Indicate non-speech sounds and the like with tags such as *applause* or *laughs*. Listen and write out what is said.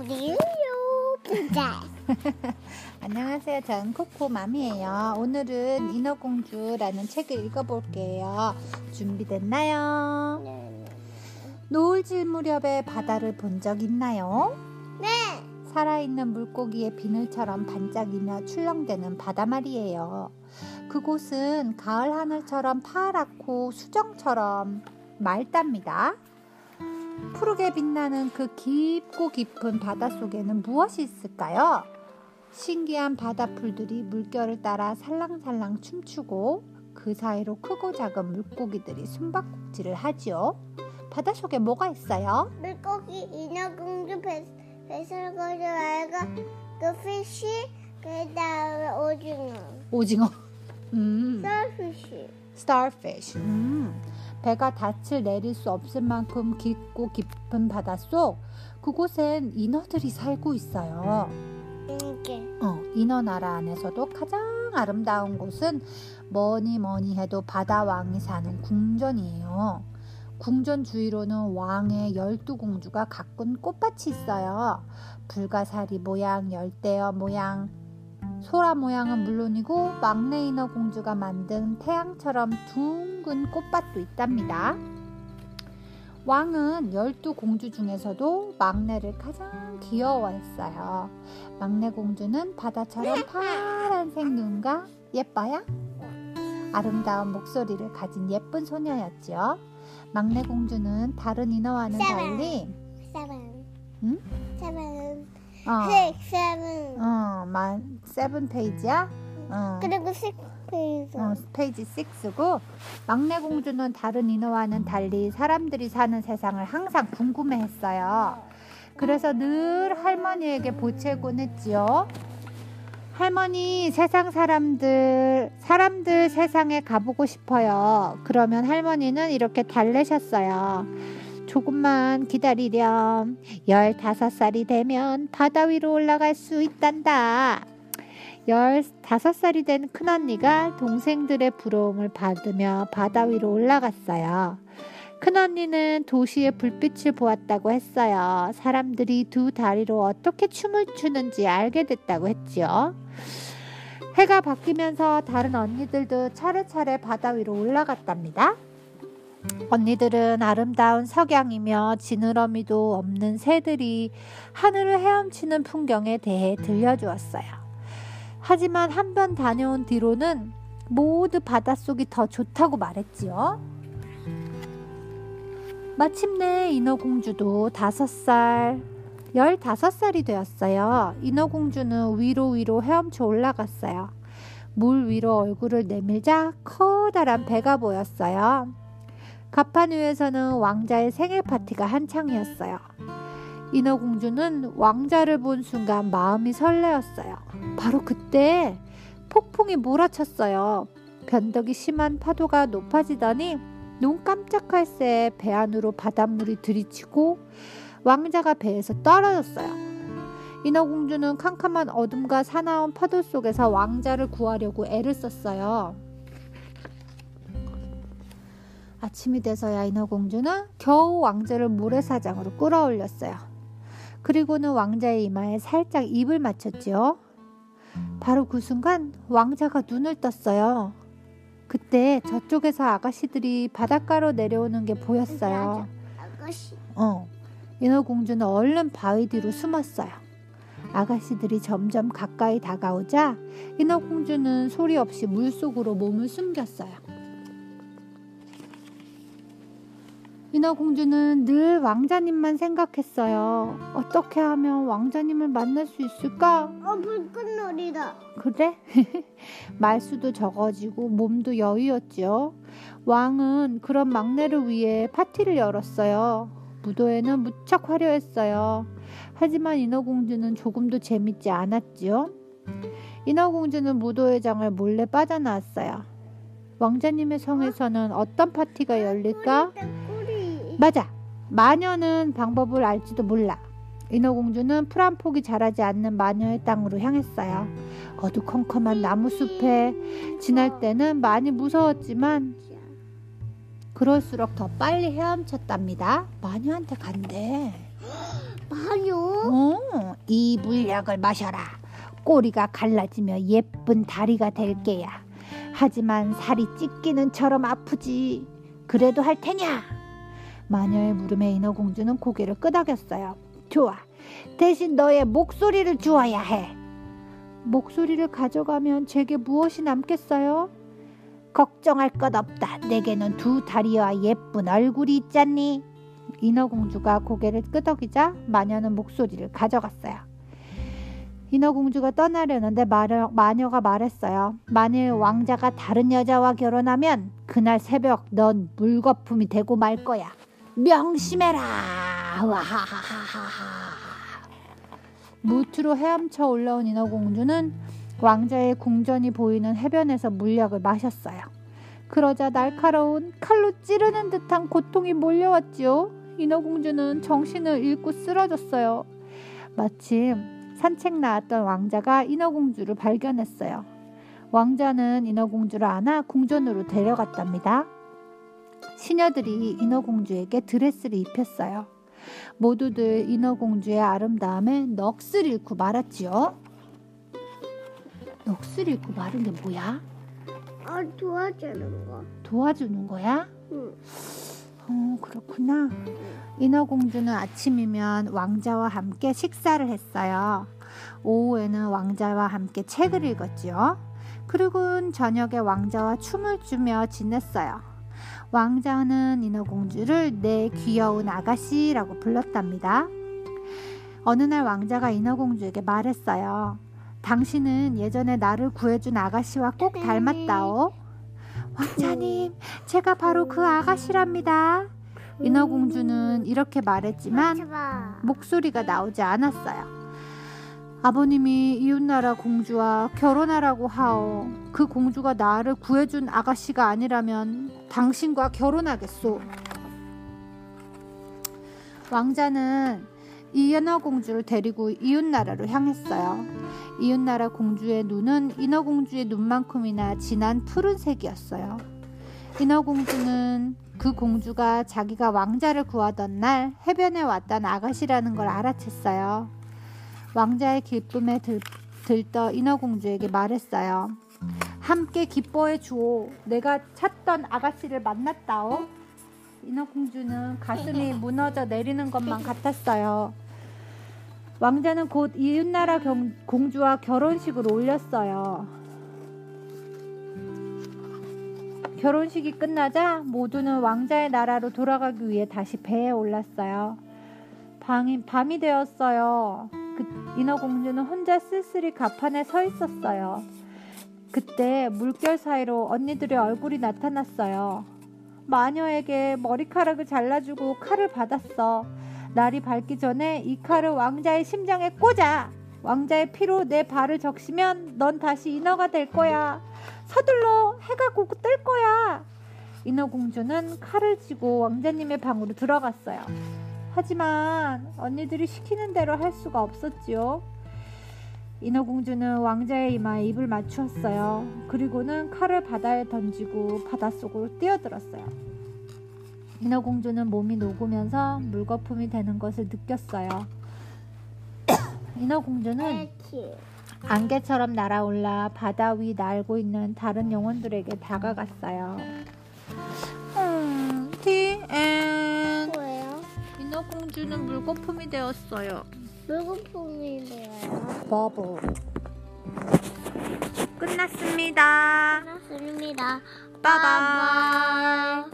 우리요 부자. 안녕하세요. 저는 코코맘이에요. 오늘은 인어공주라는 책을 읽어볼게요. 준비됐나요? 네. 노을 질 무렵에 바다를 본 적 있나요? 네. 살아있는 물고기의 비늘처럼 반짝이며 출렁대는 바다 말이에요. 그곳은 가을 하늘처럼 파랗고 수정처럼 맑답니다. 푸르게 빛나는 그 깊고 깊은 바다 속에는 무엇이 있을까요? 신기한 바다풀들이 물결을 따라 살랑살랑 춤추고 그 사이로 크고 작은 물고기들이 숨바꼭질을 하지요. 바닷속에 뭐가 있어요? 물고기 인어공주 배, 배설거리 알가 그 피쉬 그 다음에 오징어. 오징어. 음. 썰피쉬. starfish. 음, 배가 닻을 내릴 수 없을 만큼 깊고 깊은 바닷속 그곳엔 인어들이 살고 있어요. 이게 어, 인어 나라 안에서도 가장 아름다운 곳은 뭐니 뭐니 해도 바다 왕이 사는 궁전이에요. 궁전 주위로는 왕의 열두 공주가 가꾼 꽃밭이 있어요. 불가사리 모양, 열대어 모양, 소라 모양은 물론이고 막내 인어 공주가 만든 태양처럼 둥근 꽃밭도 있답니다. 왕은 열두 공주 중에서도 막내를 가장 귀여워했어요. 막내 공주는 바다처럼 파란색 눈과 예뻐요? 아름다운 목소리를 가진 예쁜 소녀였죠. 막내 공주는 다른 인어와는 달리. 응? 어, 식 세븐. 어, 만 세븐 페이지야. 어. 그리고 식 페이지. 어, 페이지 6고 막내 공주는 다른 인어와는 달리 사람들이 사는 세상을 항상 궁금해했어요. 그래서 늘 할머니에게 보채곤 했지요. 할머니, 세상 사람들, 사람들 세상에 가보고 싶어요. 그러면 할머니는 이렇게 달래셨어요. 조금만 기다리렴. 15살이 되면 바다 위로 올라갈 수 있단다. 15살이 된 큰언니가 동생들의 부러움을 받으며 바다 위로 올라갔어요. 큰언니는 도시의 불빛을 보았다고 했어요. 사람들이 두 다리로 어떻게 춤을 추는지 알게 됐다고 했지요. 해가 바뀌면서 다른 언니들도 차례차례 바다 위로 올라갔답니다. 언니들은 아름다운 석양이며 지느러미도 없는 새들이 하늘을 헤엄치는 풍경에 대해 들려주었어요. 하지만 한 번 다녀온 뒤로는 모두 바닷속이 더 좋다고 말했지요. 마침내 인어공주도 다섯 살, 열다섯 살이 되었어요. 인어공주는 위로 위로 헤엄쳐 올라갔어요. 물 위로 얼굴을 내밀자 커다란 배가 보였어요. 갑판 위에서는 왕자의 생일 파티가 한창이었어요. 인어공주는 왕자를 본 순간 마음이 설레었어요. 바로 그때 폭풍이 몰아쳤어요. 변덕이 심한 파도가 높아지더니 눈 깜짝할 새 배 안으로 바닷물이 들이치고 왕자가 배에서 떨어졌어요. 인어공주는 캄캄한 어둠과 사나운 파도 속에서 왕자를 구하려고 애를 썼어요. 아침이 돼서야 인어공주는 겨우 왕자를 모래사장으로 끌어올렸어요. 그리고는 왕자의 이마에 살짝 입을 맞췄지요. 바로 그 순간 왕자가 눈을 떴어요. 그때 저쪽에서 아가씨들이 바닷가로 내려오는 게 보였어요. 아가씨. 어. 인어공주는 얼른 바위 뒤로 숨었어요. 아가씨들이 점점 가까이 다가오자 인어공주는 소리 없이 물속으로 몸을 숨겼어요. 인어공주는 늘 왕자님만 생각했어요. 어떻게 하면 왕자님을 만날 수 있을까? 어 불꽃놀이다. 그래? *laughs* 말수도 적어지고 몸도 여유였지요. 왕은 그런 막내를 위해 파티를 열었어요. 무도회는 무척 화려했어요. 하지만 인어공주는 조금도 재밌지 않았지요. 인어공주는 무도회장을 몰래 빠져나왔어요. 왕자님의 성에서는 어떤 파티가 열릴까? 맞아. 마녀는 방법을 알지도 몰라. 인어공주는 풀한 폭이 자라지 않는 마녀의 땅으로 향했어요. 어두컴컴한 나무 숲에 지날 때는 많이 무서웠지만 그럴수록 더 빨리 헤엄쳤답니다. 마녀한테 간대. 아니요. 어, 이 물약을 마셔라. 꼬리가 갈라지며 예쁜 다리가 될 게야. 하지만 살이 찢기는 처럼 아프지. 그래도 할 테냐? 마녀의 물음에 인어공주는 고개를 끄덕였어요. 좋아. 대신 너의 목소리를 주어야 해. 목소리를 가져가면 제게 무엇이 남겠어요? 걱정할 것 없다. 내게는 두 다리와 예쁜 얼굴이 있잖니. 인어공주가 고개를 끄덕이자 마녀는 목소리를 가져갔어요. 인어공주가 떠나려는데 마녀, 마녀가 말했어요. 만일 왕자가 다른 여자와 결혼하면 그날 새벽 넌 물거품이 되고 말 거야. 명심해라. 무트로 헤엄쳐 올라온 인어공주는 왕자의 궁전이 보이는 해변에서 물약을 마셨어요. 그러자 날카로운 칼로 찌르는 듯한 고통이 몰려왔지요. 인어공주는 정신을 잃고 쓰러졌어요. 마침 산책 나왔던 왕자가 인어공주를 발견했어요. 왕자는 인어공주를 안아 궁전으로 데려갔답니다. 시녀들이 인어공주에게 드레스를 입혔어요. 모두들 인어공주의 아름다움에 넋을 잃고 말았지요. 넋을 잃고 마른 게 뭐야? 아 도와주는 거. 도와주는 거야? 응. 어, 그렇구나. 인어공주는 아침이면 왕자와 함께 식사를 했어요. 오후에는 왕자와 함께 책을 읽었지요. 그리고 저녁에 왕자와 춤을 추며 지냈어요. 왕자는 인어공주를 내 귀여운 아가씨라고 불렀답니다. 어느 날 왕자가 인어공주에게 말했어요. 당신은 예전에 나를 구해준 아가씨와 꼭 닮았다오. 왕자님, 제가 바로 그 아가씨랍니다. 인어공주는 이렇게 말했지만. 목소리가 나오지 않았어요. 아버님이 이웃나라 공주와 결혼하라고 하오. 그 공주가 나를 구해준 아가씨가 아니라면 당신과 결혼하겠소. 왕자는 이은하 공주를 데리고 이웃나라로 향했어요. 이웃나라 공주의 눈은 인어공주의 눈만큼이나 진한 푸른색이었어요. 인어공주는 그 공주가 자기가 왕자를 구하던 날 해변에 왔던 아가씨라는 걸 알아챘어요. 왕자의 기쁨에 들, 들떠 인어공주에게 말했어요. 함께 기뻐해 주오. 내가 찾던 아가씨를 만났다오. 인어공주는 가슴이 무너져 내리는 것만 같았어요. 왕자는 곧 이웃나라 경- 공주와 결혼식을 올렸어요. 결혼식이 끝나자 모두는 왕자의 나라로 돌아가기 위해 다시 배에 올랐어요. 밤이, 밤이 되었어요. 그, 인어공주는 혼자 쓸쓸히 갑판에 서 있었어요. 그때 물결 사이로 언니들의 얼굴이 나타났어요. 마녀에게 머리카락을 잘라주고 칼을 받았어. 날이 밝기 전에 이 칼을 왕자의 심장에 꽂아. 왕자의 피로 내 발을 적시면 넌 다시 인어가 될 거야. 서둘러 해가 곧 뜰 거야. 인어공주는 칼을 쥐고 왕자님의 방으로 들어갔어요. 하지만 언니들이 시키는 대로 할 수가 없었지요. 인어공주는 왕자의 이마에 입을 맞추었어요. 그리고는 칼을 바다에 던지고 바닷속으로 뛰어들었어요. 인어공주는 몸이 녹으면서 물거품이 되는 것을 느꼈어요. *coughs* 인어공주는. 안개처럼 날아올라 바다 위 날고 있는 다른 영혼들에게 다가갔어요. 음, 디엔 뭐예요? 인어공주는 물거품이 되었어요. 물거품이래요. 버블 끝났습니다. 끝났습니다. 빠바이